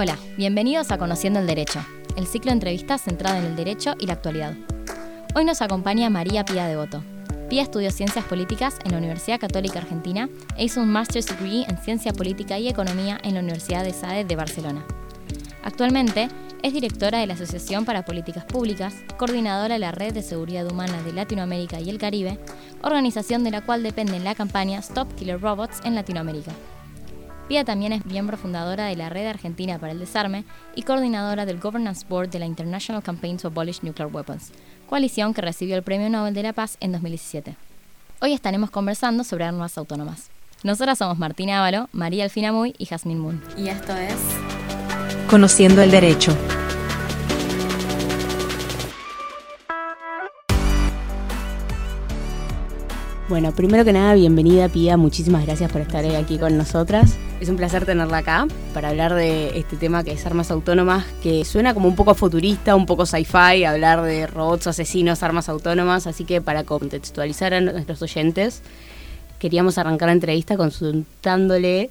Hola, bienvenidos a Conociendo el Derecho, el ciclo de entrevistas centrado en el derecho y la actualidad. Hoy nos acompaña María Pía Devoto. Pía estudió Ciencias Políticas en la Universidad Católica Argentina e hizo un Master's Degree en Ciencia Política y Economía en la Universidad de SADE de Barcelona. Actualmente es directora de la Asociación para Políticas Públicas, coordinadora de la Red de Seguridad Humana de Latinoamérica y el Caribe, organización de la cual depende la campaña Stop Killer Robots en Latinoamérica. Pia también es miembro fundadora de la Red Argentina para el Desarme y coordinadora del Governance Board de la International Campaign to Abolish Nuclear Weapons, coalición que recibió el Premio Nobel de la Paz en 2017. Hoy estaremos conversando sobre armas autónomas. Nosotras somos Martina Ávalo, María Alfina Muy y Jasmine Moon. Y esto es Conociendo el Derecho. Bueno, primero que nada, bienvenida Pía, muchísimas gracias por estar aquí con nosotras. Es un placer tenerla acá para hablar de este tema que es armas autónomas, que suena como un poco futurista, un poco sci-fi, hablar de robots asesinos, armas autónomas, así que para contextualizar a nuestros oyentes, queríamos arrancar la entrevista consultándole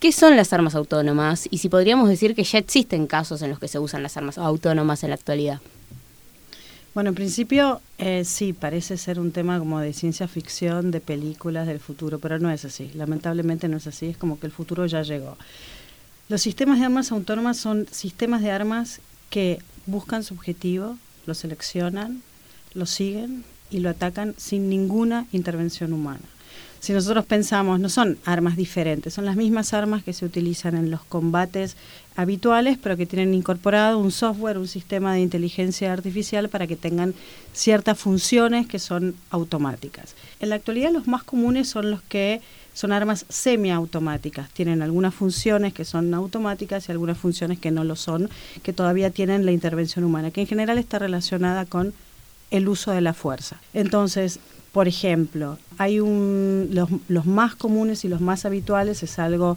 qué son las armas autónomas y si podríamos decir que ya existen casos en los que se usan las armas autónomas en la actualidad. Bueno, en principio eh, sí, parece ser un tema como de ciencia ficción, de películas del futuro, pero no es así. Lamentablemente no es así, es como que el futuro ya llegó. Los sistemas de armas autónomas son sistemas de armas que buscan su objetivo, lo seleccionan, lo siguen y lo atacan sin ninguna intervención humana si nosotros pensamos, no son armas diferentes, son las mismas armas que se utilizan en los combates habituales, pero que tienen incorporado un software, un sistema de inteligencia artificial para que tengan ciertas funciones que son automáticas. En la actualidad los más comunes son los que son armas semiautomáticas, tienen algunas funciones que son automáticas y algunas funciones que no lo son, que todavía tienen la intervención humana, que en general está relacionada con el uso de la fuerza. Entonces, por ejemplo, hay un, los, más comunes y los más habituales es algo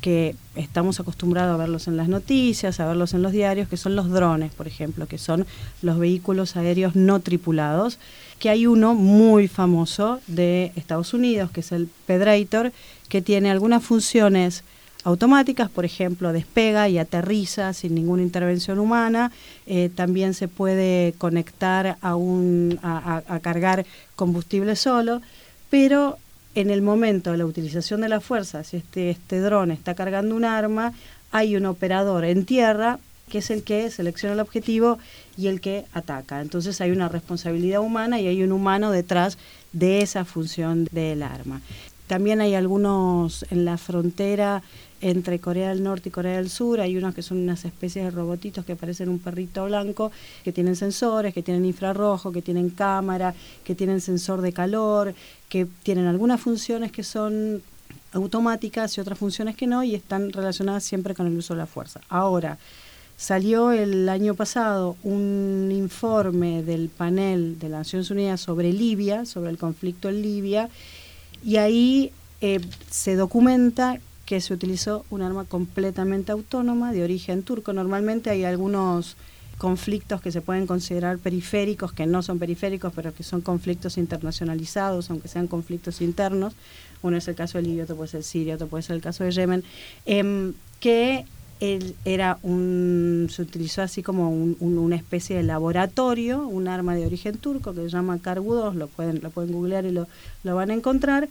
que estamos acostumbrados a verlos en las noticias, a verlos en los diarios, que son los drones, por ejemplo, que son los vehículos aéreos no tripulados, que hay uno muy famoso de Estados Unidos, que es el Pedrator, que tiene algunas funciones automáticas, por ejemplo, despega y aterriza sin ninguna intervención humana. Eh, también se puede conectar a, un, a, cargar combustible solo, pero en el momento de la utilización de la fuerza, si este, este dron está cargando un arma, hay un operador en tierra que es el que selecciona el objetivo y el que ataca. Entonces hay una responsabilidad humana y hay un humano detrás de esa función del arma. También hay algunos en la frontera entre Corea del Norte y Corea del Sur. Hay unos que son unas especies de robotitos que parecen un perrito blanco, que tienen sensores, que tienen infrarrojo, que tienen cámara, que tienen sensor de calor, que tienen algunas funciones que son automáticas y otras funciones que no, y están relacionadas siempre con el uso de la fuerza. Ahora, salió el año pasado un informe del panel de las Naciones Unidas sobre Libia, sobre el conflicto en Libia, y ahí eh, se documenta que se utilizó un arma completamente autónoma de origen turco. Normalmente hay algunos conflictos que se pueden considerar periféricos, que no son periféricos, pero que son conflictos internacionalizados, aunque sean conflictos internos. Uno es el caso de Libia, otro puede ser Siria, otro puede ser el caso de Yemen, em, que él era un, se utilizó así como una especie de laboratorio, un arma de origen turco que se llama Carbu 2, lo pueden, lo pueden googlear y lo, lo van a encontrar,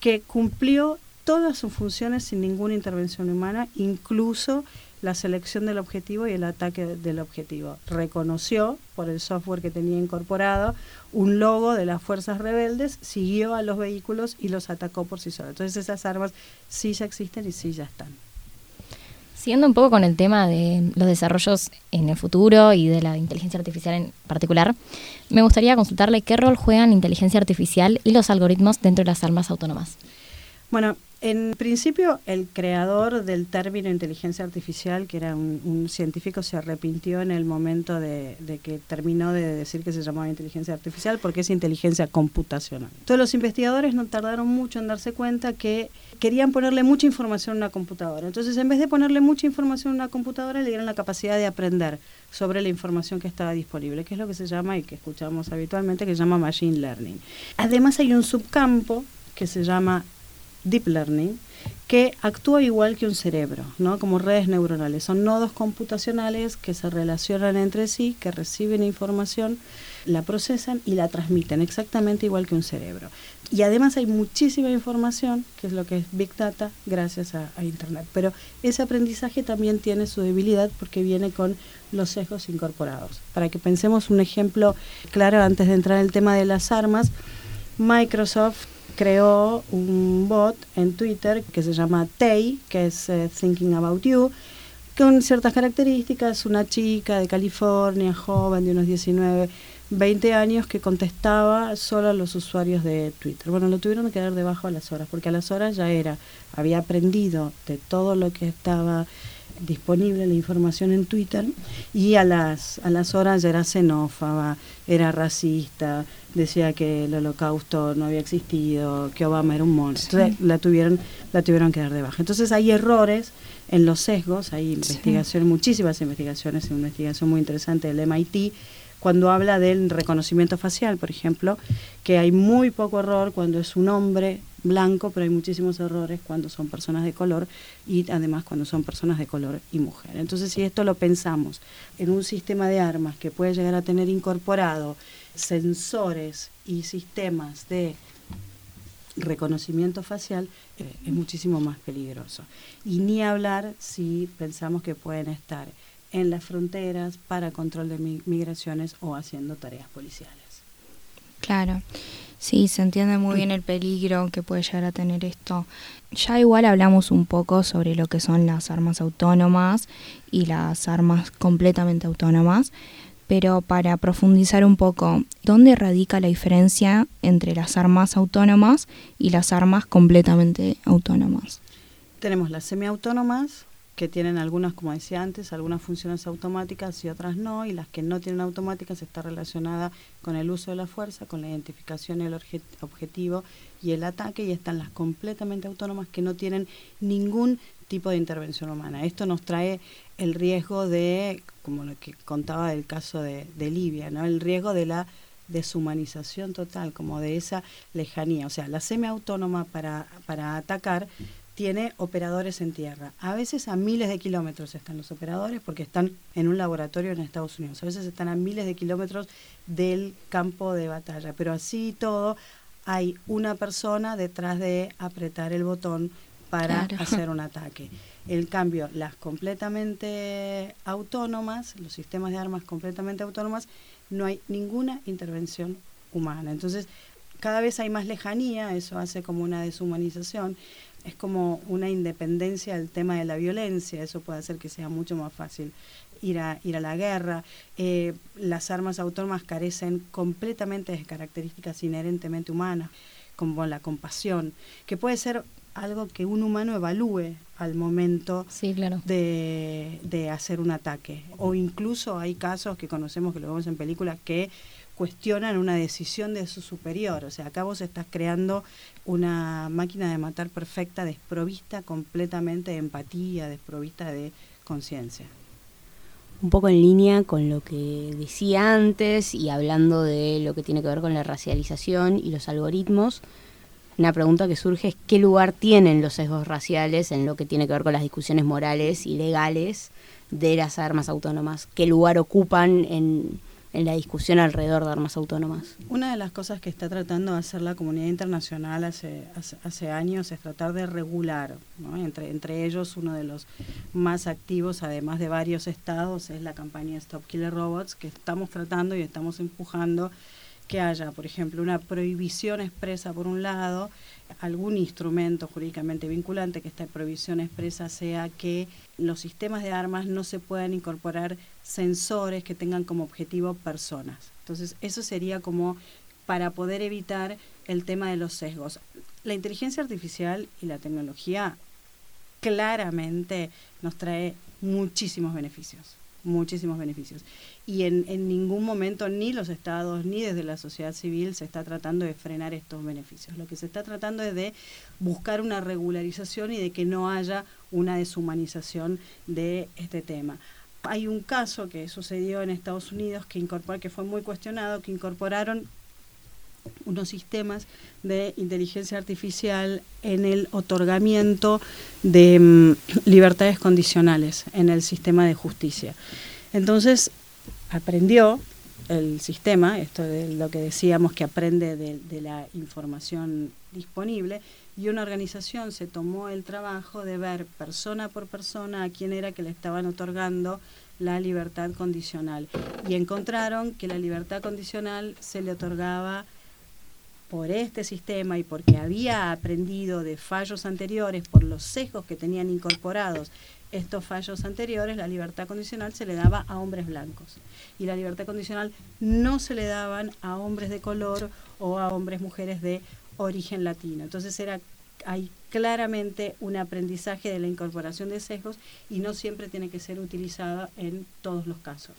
que cumplió todas sus funciones sin ninguna intervención humana, incluso la selección del objetivo y el ataque del objetivo. Reconoció, por el software que tenía incorporado, un logo de las fuerzas rebeldes, siguió a los vehículos y los atacó por sí solo. Entonces esas armas sí ya existen y sí ya están. Siguiendo un poco con el tema de los desarrollos en el futuro y de la inteligencia artificial en particular, me gustaría consultarle qué rol juegan inteligencia artificial y los algoritmos dentro de las armas autónomas. Bueno, en principio, el creador del término inteligencia artificial, que era un, científico, se arrepintió en el momento de, que terminó de decir que se llamaba inteligencia artificial porque es inteligencia computacional. Todos los investigadores no tardaron mucho en darse cuenta que querían ponerle mucha información a una computadora. Entonces, en vez de ponerle mucha información a una computadora, le dieron la capacidad de aprender sobre la información que estaba disponible, que es lo que se llama y que escuchamos habitualmente, que se llama machine learning. Además, hay un subcampo que se llama deep learning que actúa igual que un cerebro, ¿no? como redes neuronales. Son nodos computacionales que se relacionan entre sí, que reciben información, la procesan y la transmiten, exactamente igual que un cerebro. Y además hay muchísima información, que es lo que es Big Data, gracias a, a Internet. Pero ese aprendizaje también tiene su debilidad porque viene con los sesgos incorporados. Para que pensemos un ejemplo claro antes de entrar en el tema de las armas, Microsoft creó un bot en Twitter que se llama Tay, que es eh, Thinking About You, con ciertas características, una chica de California, joven de unos 19, 20 años, que contestaba solo a los usuarios de Twitter. Bueno, lo tuvieron que dar debajo a las horas, porque a las horas ya era, había aprendido de todo lo que estaba disponible la información en Twitter y a las, a las horas ya era xenófoba, era racista, decía que el holocausto no había existido, que Obama era un monstruo, la tuvieron, la tuvieron que dar de baja. Entonces hay errores en los sesgos, hay investigaciones, muchísimas investigaciones, una investigación muy interesante del MIT, cuando habla del reconocimiento facial, por ejemplo, que hay muy poco error cuando es un hombre blanco, pero hay muchísimos errores cuando son personas de color y además cuando son personas de color y mujer. Entonces, si esto lo pensamos en un sistema de armas que puede llegar a tener incorporado sensores y sistemas de reconocimiento facial, eh, es muchísimo más peligroso. Y ni hablar si pensamos que pueden estar en las fronteras para control de migraciones o haciendo tareas policiales. Claro, sí, se entiende muy bien el peligro que puede llegar a tener esto. Ya igual hablamos un poco sobre lo que son las armas autónomas y las armas completamente autónomas, pero para profundizar un poco, ¿dónde radica la diferencia entre las armas autónomas y las armas completamente autónomas? Tenemos las semiautónomas, que tienen algunas, como decía antes, algunas funciones automáticas y otras no, y las que no tienen automáticas está relacionada con el uso de la fuerza, con la identificación del objetivo y el ataque, y están las completamente autónomas que no tienen ningún tipo de intervención humana. Esto nos trae el riesgo de, como lo que contaba del caso de, Libia, ¿no? el riesgo de la deshumanización total, como de esa lejanía. O sea, la semiautónoma para, para atacar tiene operadores en tierra. A veces a miles de kilómetros están los operadores porque están en un laboratorio en Estados Unidos. A veces están a miles de kilómetros del campo de batalla. Pero así todo, hay una persona detrás de apretar el botón para hacer un ataque. El cambio, las completamente autónomas, los sistemas de armas completamente autónomas, no hay ninguna intervención humana. Entonces, cada vez hay más lejanía, eso hace como una deshumanización, es como una independencia del tema de la violencia, eso puede hacer que sea mucho más fácil ir a, ir a la guerra. Eh, las armas autónomas carecen completamente de características inherentemente humanas, como la compasión, que puede ser algo que un humano evalúe al momento de, de, hacer un ataque. O incluso hay casos que conocemos, que lo vemos en películas, que cuestionan una decisión de su superior. O sea, acá vos estás creando una máquina de matar perfecta, desprovista completamente de empatía, desprovista de conciencia. Un poco en línea con lo que decía antes y hablando de lo que tiene que ver con la racialización y los algoritmos, una pregunta que surge es qué lugar tienen los sesgos raciales en lo que tiene que ver con las discusiones morales y legales de las armas autónomas, qué lugar ocupan en, la discusión alrededor de armas autónomas. Una de las cosas que está tratando de hacer la comunidad internacional hace, hace, años es tratar de regular, entre, entre ellos uno de los más activos, además de varios estados, es la campaña Stop Killer Robots, que estamos tratando y estamos empujando que haya, por ejemplo, una prohibición expresa por un lado, algún instrumento jurídicamente vinculante que esta prohibición expresa sea que los sistemas de armas no se puedan incorporar sensores que tengan como objetivo personas. Entonces, eso sería como para poder evitar el tema de los sesgos. La inteligencia artificial y la tecnología claramente nos trae muchísimos beneficios muchísimos beneficios. Y en, en ningún momento ni los estados ni desde la sociedad civil se está tratando de frenar estos beneficios. Lo que se está tratando es de buscar una regularización y de que no haya una deshumanización de este tema. Hay un caso que sucedió en Estados Unidos que incorporó, que fue muy cuestionado, que incorporaron unos sistemas de inteligencia artificial en el otorgamiento de mm, libertades condicionales en el sistema de justicia. Entonces, aprendió el sistema, esto de lo que decíamos que aprende de, la información disponible, y una organización se tomó el trabajo de ver persona por persona a quién era que le estaban otorgando la libertad condicional. Y encontraron que la libertad condicional se le otorgaba por este sistema y porque había aprendido de fallos anteriores, por los sesgos que tenían incorporados estos fallos anteriores, la libertad condicional se le daba a hombres blancos y la libertad condicional no se le daban a hombres de color o a hombres mujeres de origen latino. Entonces era hay claramente un aprendizaje de la incorporación de sesgos y no siempre tiene que ser utilizada en todos los casos.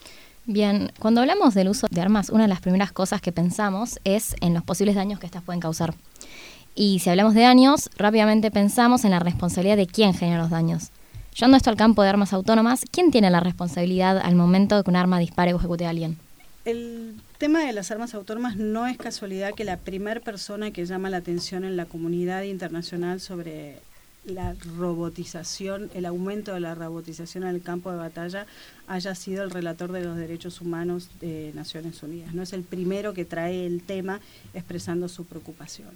Bien, cuando hablamos del uso de armas, una de las primeras cosas que pensamos es en los posibles daños que estas pueden causar. Y si hablamos de daños, rápidamente pensamos en la responsabilidad de quién genera los daños. Llevando esto al campo de armas autónomas, ¿quién tiene la responsabilidad al momento de que un arma dispare o ejecute a alguien? El tema de las armas autónomas no es casualidad que la primera persona que llama la atención en la comunidad internacional sobre la robotización, el aumento de la robotización en el campo de batalla haya sido el relator de los derechos humanos de Naciones Unidas. No es el primero que trae el tema expresando su preocupación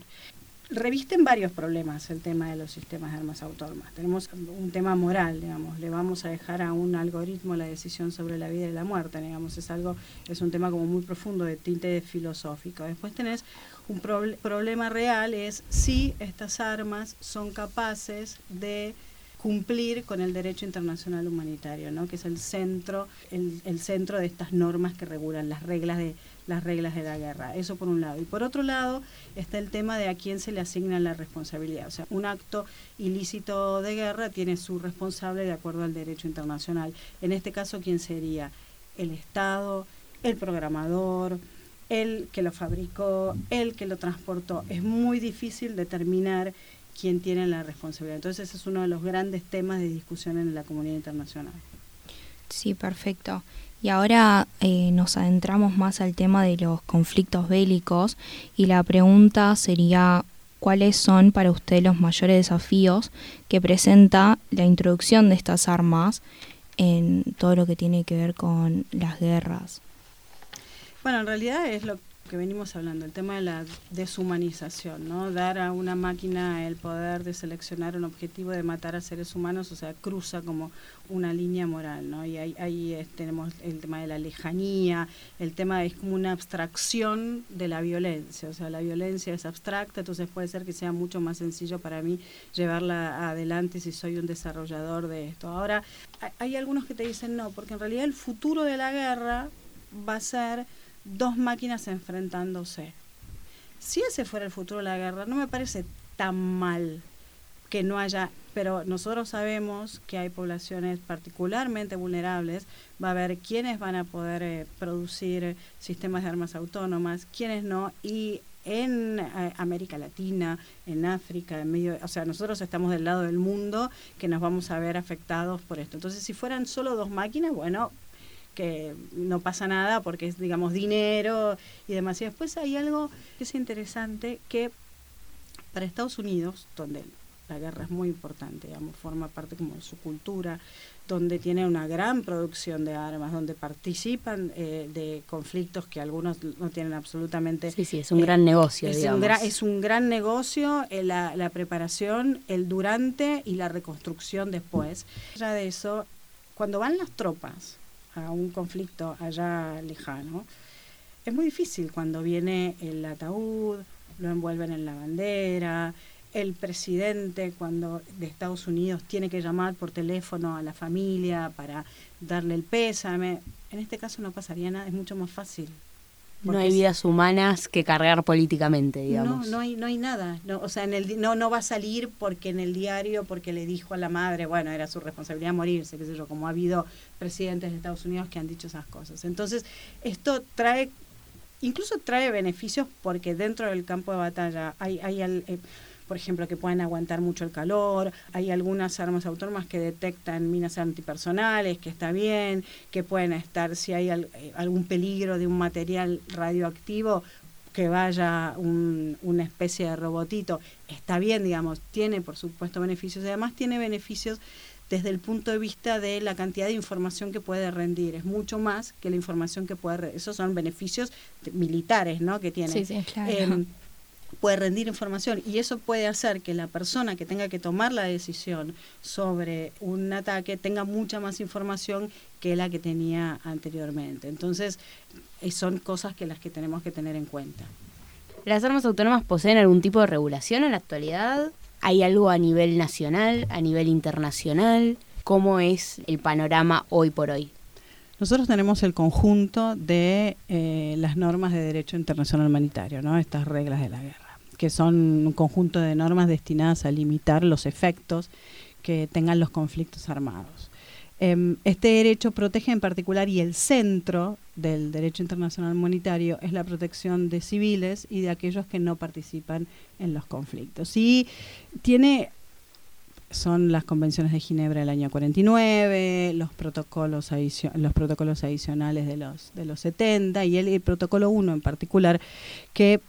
revisten varios problemas el tema de los sistemas de armas autónomas. Tenemos un tema moral, digamos, le vamos a dejar a un algoritmo la decisión sobre la vida y la muerte, digamos, es algo, es un tema como muy profundo de tinte filosófico. Después tenés un problema real, es si estas armas son capaces de cumplir con el derecho internacional humanitario, ¿no? que es el centro, el, el centro de estas normas que regulan las reglas de las reglas de la guerra. Eso por un lado. Y por otro lado está el tema de a quién se le asigna la responsabilidad. O sea, un acto ilícito de guerra tiene su responsable de acuerdo al derecho internacional. En este caso, ¿quién sería? El Estado, el programador, el que lo fabricó, el que lo transportó. Es muy difícil determinar quién tiene la responsabilidad. Entonces, ese es uno de los grandes temas de discusión en la comunidad internacional. Sí, perfecto. Y ahora eh, nos adentramos más al tema de los conflictos bélicos y la pregunta sería cuáles son para usted los mayores desafíos que presenta la introducción de estas armas en todo lo que tiene que ver con las guerras. Bueno, en realidad es lo que venimos hablando, el tema de la deshumanización, ¿no? Dar a una máquina el poder de seleccionar un objetivo de matar a seres humanos, o sea, cruza como una línea moral, ¿no? Y ahí, ahí tenemos el tema de la lejanía, el tema es como una abstracción de la violencia, o sea, la violencia es abstracta, entonces puede ser que sea mucho más sencillo para mí llevarla adelante si soy un desarrollador de esto. Ahora, hay algunos que te dicen no, porque en realidad el futuro de la guerra va a ser dos máquinas enfrentándose. Si ese fuera el futuro de la guerra, no me parece tan mal que no haya, pero nosotros sabemos que hay poblaciones particularmente vulnerables, va a haber quienes van a poder eh, producir sistemas de armas autónomas, quienes no, y en eh, América Latina, en África, en medio, o sea, nosotros estamos del lado del mundo que nos vamos a ver afectados por esto. Entonces, si fueran solo dos máquinas, bueno, que no pasa nada porque es, digamos, dinero y demás. Y después hay algo que es interesante que para Estados Unidos, donde la guerra es muy importante, digamos, forma parte como de su cultura, donde tiene una gran producción de armas, donde participan eh, de conflictos que algunos no tienen absolutamente. Sí, sí, es un gran negocio, es digamos. Un es un gran negocio eh, la, la, preparación, el durante y la reconstrucción después. Ya de eso, cuando van las tropas a un conflicto allá lejano, es muy difícil cuando viene el ataúd, lo envuelven en la bandera, el presidente cuando de Estados Unidos tiene que llamar por teléfono a la familia para darle el pésame. En este caso no pasaría nada, es mucho más fácil. No hay vidas humanas que cargar políticamente, digamos. No, no hay, no hay nada. No, o sea, en el, no, no va a salir porque en el diario, porque le dijo a la madre, bueno, era su responsabilidad morirse, qué sé yo, como ha habido presidentes de Estados Unidos que han dicho esas cosas. Entonces, esto trae, incluso trae beneficios porque dentro del campo de batalla hay, hay eh, por ejemplo, que pueden aguantar mucho el calor. Hay algunas armas autónomas que detectan minas antipersonales, que está bien, que pueden estar, si hay eh, algún peligro de un material radioactivo, que vaya una especie de robotito, está bien, digamos, tiene por supuesto beneficios y además tiene beneficios desde el punto de vista de la cantidad de información que puede rendir. Es mucho más que la información que puede... Esos son beneficios militares, ¿no? Que tiene. Sí, sí, claro. Em, puede rendir información y eso puede hacer que la persona que tenga que tomar la decisión sobre un ataque tenga mucha más información que la que tenía anteriormente. Entonces, eh, son cosas que las que tenemos que tener en cuenta. ¿Las armas autónomas poseen algún tipo de regulación en la actualidad? ¿Hay algo a nivel nacional, a nivel internacional? ¿Cómo es el panorama hoy por hoy? Nosotros tenemos el conjunto de eh, las normas de derecho internacional humanitario, ¿no? estas reglas de la guerra, que son un conjunto de normas destinadas a limitar los efectos que tengan los conflictos armados. Em, este derecho protege en particular y el centro del derecho internacional humanitario es la protección de civiles y de aquellos que no participan en los conflictos. Y tiene son las convenciones de Ginebra del año 49, los protocolos, los protocolos adicionales de los, de los 70 y el, protocolo 1 en particular, que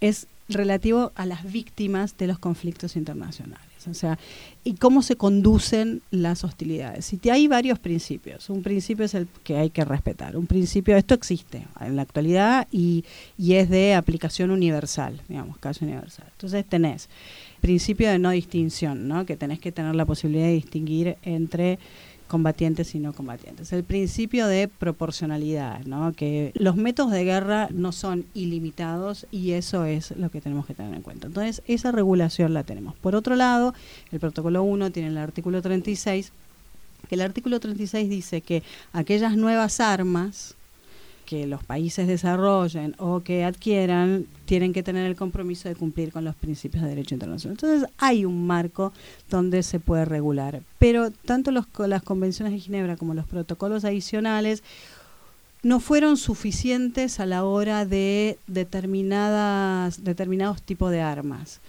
es relativo a las víctimas de los conflictos internacionales. O sea, y cómo se conducen las hostilidades. Y hay varios principios. Un principio es el que hay que respetar. Un principio, esto existe en la actualidad y, y es de aplicación universal, digamos, caso universal. Entonces tenés principio de no distinción, ¿no? que tenés que tener la posibilidad de distinguir entre combatientes y no combatientes. El principio de proporcionalidad, ¿no? que los métodos de guerra no son ilimitados y eso es lo que tenemos que tener en cuenta. Entonces, esa regulación la tenemos. Por otro lado, el protocolo 1 tiene el artículo 36, que el artículo 36 dice que aquellas nuevas armas, que los países desarrollen o que adquieran tienen que tener el compromiso de cumplir con los principios de derecho internacional. Entonces hay un marco donde se puede regular, pero tanto las convenciones de Ginebra como los protocolos adicionales no fueron suficientes a la hora de determinadas, determinados tipos de armas.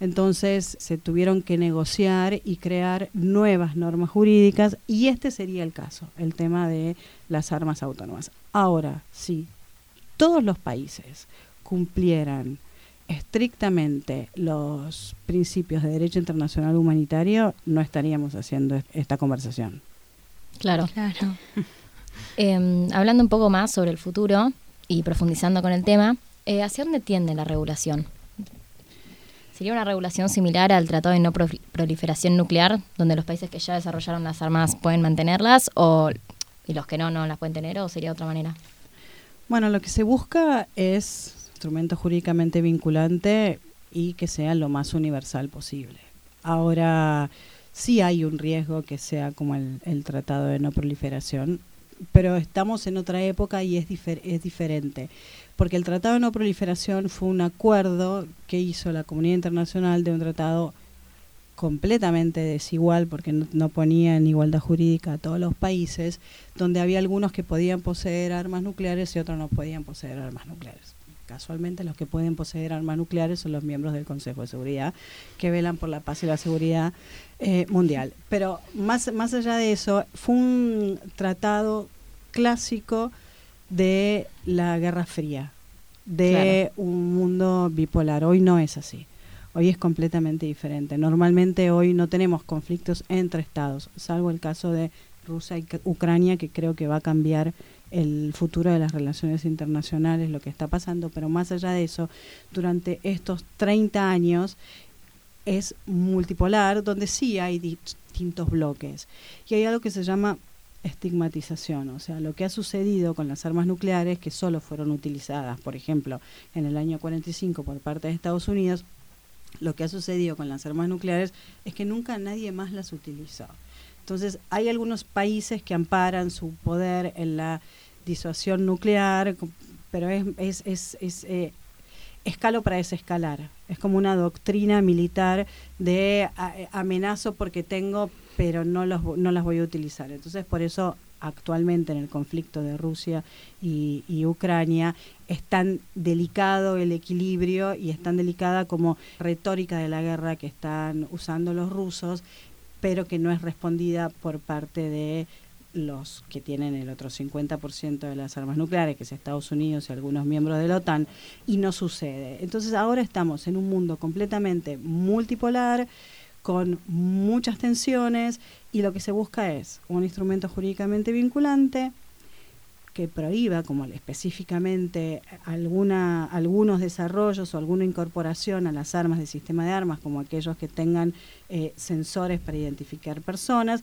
Entonces se tuvieron que negociar y crear nuevas normas jurídicas y este sería el caso, el tema de las armas autónomas. Ahora, si todos los países cumplieran estrictamente los principios de derecho internacional humanitario, no estaríamos haciendo esta conversación. Claro. claro. Em, hablando un poco más sobre el futuro y profundizando con el tema, eh, ¿hacia dónde tiende la regulación? ¿Sería una regulación similar al Tratado de No Proliferación Nuclear, donde los países que ya desarrollaron las armas pueden mantenerlas o, y los que no, no las pueden tener, o sería otra manera? Bueno, lo que se busca es instrumento jurídicamente vinculante y que sea lo más universal posible. Ahora, sí hay un riesgo que sea como el, el Tratado de No Proliferación, pero estamos en otra época y es, es diferente. Porque el Tratado de No Proliferación fue un acuerdo que hizo la comunidad internacional de un tratado completamente desigual, porque no, ponía en igualdad jurídica a todos los países, donde había algunos que podían poseer armas nucleares y otros no podían poseer armas nucleares. Casualmente los que pueden poseer armas nucleares son los miembros del Consejo de Seguridad, que velan por la paz y la seguridad eh, mundial. Pero más, más allá de eso, fue un tratado clásico de la Guerra Fría, de un mundo bipolar. Hoy no es así. Hoy es completamente diferente. Normalmente hoy no tenemos conflictos entre estados, salvo el caso de Rusia y Ucrania, que creo que va a cambiar el futuro de las relaciones internacionales, lo que está pasando, pero más allá de eso, durante estos 30 años es multipolar, donde sí hay distintos bloques. Y hay algo que se llama estigmatización, o sea, lo que ha sucedido con las armas nucleares que solo fueron utilizadas, por ejemplo, en el año 45 por parte de Estados Unidos, lo que ha sucedido con las armas nucleares es que nunca nadie más las utilizó. Entonces, hay algunos países que amparan su poder en la disuasión nuclear, pero es, es, es, es eh, escalo para desescalar. Es como una doctrina militar de amenazo porque tengo, pero no, los, no las voy a utilizar. Entonces, por eso actualmente en el conflicto de Rusia y, Ucrania es tan delicado el equilibrio y es tan delicada como retórica de la guerra que están usando los rusos, pero que no es respondida por parte de los que tienen el otro 50% de las armas nucleares, que es Estados Unidos y algunos miembros de la OTAN, y no sucede. Entonces ahora estamos en un mundo completamente multipolar, con muchas tensiones, y lo que se busca es un instrumento jurídicamente vinculante que prohíba, como específicamente, alguna, algunos desarrollos o alguna incorporación a las armas del sistema de armas, como aquellos que tengan eh, sensores para identificar personas,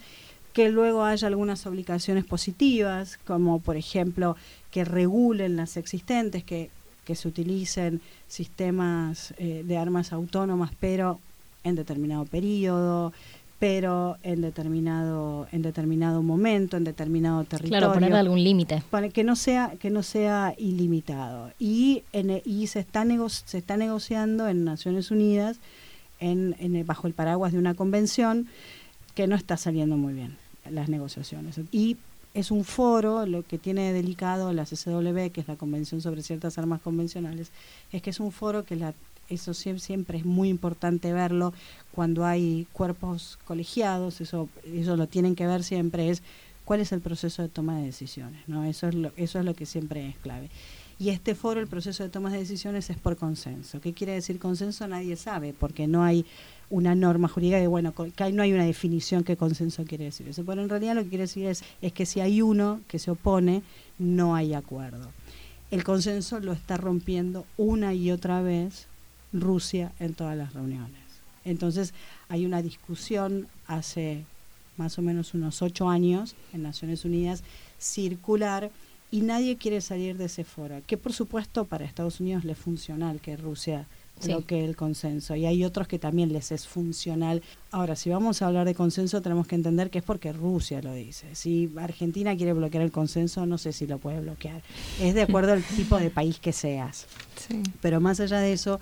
que luego haya algunas obligaciones positivas, como por ejemplo que regulen las existentes, que, que se utilicen sistemas eh, de armas autónomas, pero en determinado periodo, pero en determinado en determinado momento, en determinado territorio. Claro, ponerle algún límite. Para que no sea que no sea ilimitado. Y en, y se está se está negociando en Naciones Unidas en, en, bajo el paraguas de una convención que no está saliendo muy bien las negociaciones. Y es un foro, lo que tiene delicado la CCW, que es la Convención sobre ciertas armas convencionales, es que es un foro que la, eso siempre, es muy importante verlo cuando hay cuerpos colegiados, eso, eso lo tienen que ver siempre, es cuál es el proceso de toma de decisiones, ¿no? Eso es lo, eso es lo que siempre es clave. Y este foro, el proceso de toma de decisiones es por consenso. ¿Qué quiere decir consenso? Nadie sabe, porque no hay una norma jurídica de, bueno, que no hay una definición que consenso quiere decir eso. Pero en realidad lo que quiere decir es, es que si hay uno que se opone, no hay acuerdo. El consenso lo está rompiendo una y otra vez Rusia en todas las reuniones. Entonces hay una discusión hace más o menos unos ocho años en Naciones Unidas circular y nadie quiere salir de ese foro, que por supuesto para Estados Unidos le es funcional que Rusia bloquee el consenso y hay otros que también les es funcional. Ahora, si vamos a hablar de consenso tenemos que entender que es porque Rusia lo dice. Si Argentina quiere bloquear el consenso, no sé si lo puede bloquear. Es de acuerdo al tipo de país que seas. Pero más allá de eso,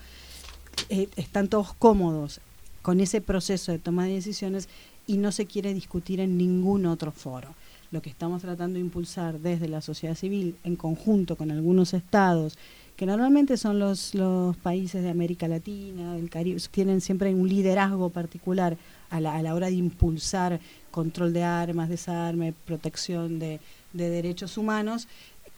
eh, están todos cómodos con ese proceso de toma de decisiones y no se quiere discutir en ningún otro foro. Lo que estamos tratando de impulsar desde la sociedad civil en conjunto con algunos estados, que normalmente son los, los países de América Latina, del Caribe, tienen siempre un liderazgo particular a la, a la hora de impulsar control de armas, desarme, protección de, de derechos humanos,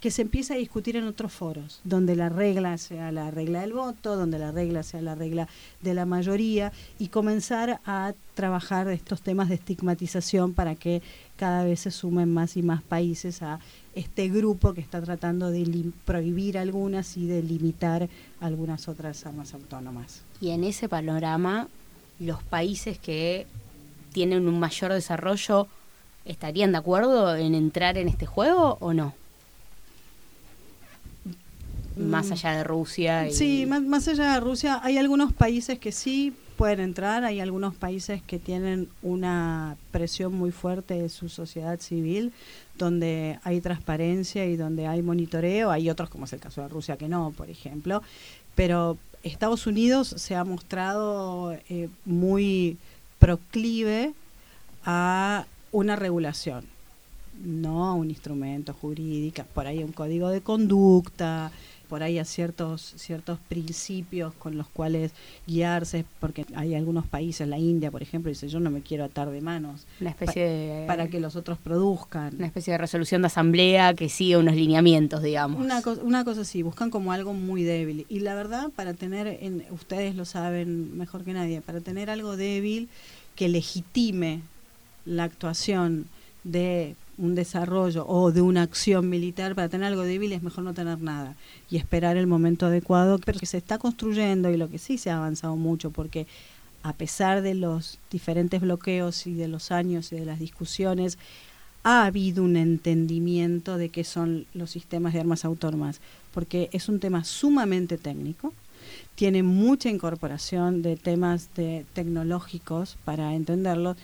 que se empieza a discutir en otros foros, donde la regla sea la regla del voto, donde la regla sea la regla de la mayoría, y comenzar a trabajar estos temas de estigmatización para que cada vez se sumen más y más países a este grupo que está tratando de prohibir algunas y de limitar algunas otras armas autónomas. Y en ese panorama, los países que tienen un mayor desarrollo, ¿estarían de acuerdo en entrar en este juego o no? Más mm. allá de Rusia. Sí, más, allá de Rusia, hay algunos países que sí pueden entrar, hay algunos países que tienen una presión muy fuerte de su sociedad civil, donde hay transparencia y donde hay monitoreo, hay otros como es el caso de Rusia que no, por ejemplo, pero Estados Unidos se ha mostrado eh, muy proclive a una regulación, no a un instrumento jurídico, por ahí un código de conducta, por ahí a ciertos, ciertos principios con los cuales guiarse, porque hay algunos países, la India, por ejemplo, dice yo no me quiero atar de manos. Una especie de, para que los otros produzcan. Una especie de resolución de asamblea que sigue unos lineamientos, digamos. Una, una cosa así, buscan como algo muy débil. Y la verdad, para tener, en, ustedes lo saben mejor que nadie, para tener algo débil que legitime la actuación de un desarrollo o de una acción militar, para tener algo débil es mejor no tener nada y esperar el momento adecuado, pero que se está construyendo y lo que sí se ha avanzado mucho, porque a pesar de los diferentes bloqueos y de los años y de las discusiones, ha habido un entendimiento de qué son los sistemas de armas autónomas, porque es un tema sumamente técnico, tiene mucha incorporación de temas de tecnológicos para entenderlo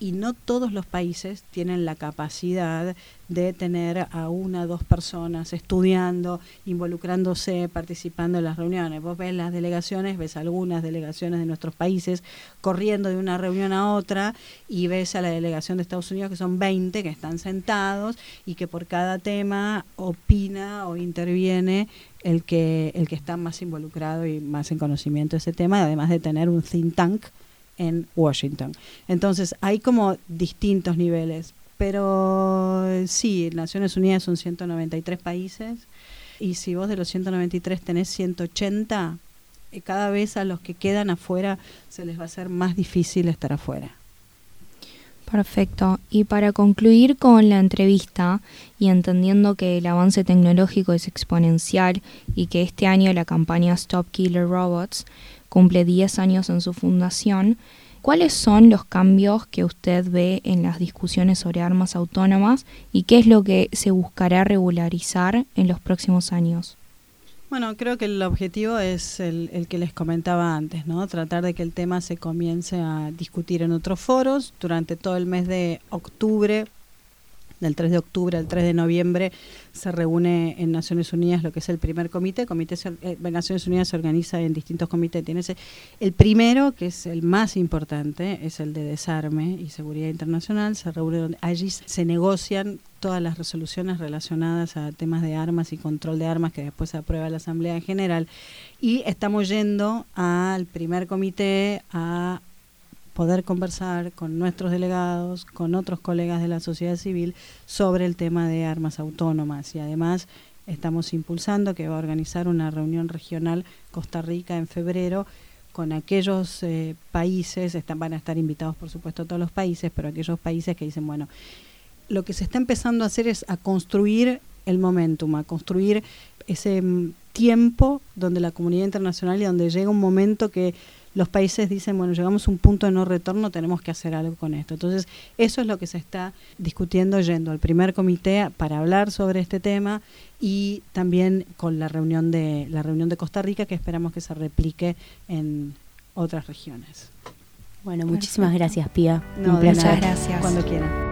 y no todos los países tienen la capacidad de tener a una o dos personas estudiando, involucrándose, participando en las reuniones. Vos ves las delegaciones, ves algunas delegaciones de nuestros países corriendo de una reunión a otra y ves a la delegación de Estados Unidos que son 20 que están sentados y que por cada tema opina o interviene el que el que está más involucrado y más en conocimiento de ese tema, además de tener un think tank en Washington. Entonces hay como distintos niveles. Pero sí, Naciones Unidas son 193 países y si vos de los 193 tenés 180, eh, cada vez a los que quedan afuera se les va a hacer más difícil estar afuera. Perfecto. Y para concluir con la entrevista y entendiendo que el avance tecnológico es exponencial y que este año la campaña Stop Killer Robots cumple 10 años en su fundación, ¿cuáles son los cambios que usted ve en las discusiones sobre armas autónomas y qué es lo que se buscará regularizar en los próximos años? Bueno, creo que el objetivo es el, que les comentaba antes, ¿no? Tratar de que el tema se comience a discutir en otros foros durante todo el mes de octubre del 3 de octubre al 3 de noviembre se reúne en Naciones Unidas lo que es el primer comité. comité eh, Naciones Unidas se organiza en distintos comités. Tiene el primero, que es el más importante, es el de desarme y seguridad internacional. Se reúne allí se negocian todas las resoluciones relacionadas a temas de armas y control de armas que después aprueba la Asamblea en general. Y estamos yendo al primer comité a poder conversar con nuestros delegados, con otros colegas de la sociedad civil sobre el tema de armas autónomas. Y además estamos impulsando que va a organizar una reunión regional Costa Rica en febrero con aquellos eh, países, están, van a estar invitados por supuesto todos los países, pero aquellos países que dicen, bueno, lo que se está empezando a hacer es a construir el momentum, a construir ese mm, tiempo donde la comunidad internacional y donde llega un momento que los países dicen, bueno, llegamos a un punto de no retorno, tenemos que hacer algo con esto. Entonces, eso es lo que se está discutiendo yendo al primer comité para hablar sobre este tema y también con la reunión de la reunión de Costa Rica que esperamos que se replique en otras regiones. Bueno, muchísimas gracias, Pía. muchas gracias. Cuando quieran.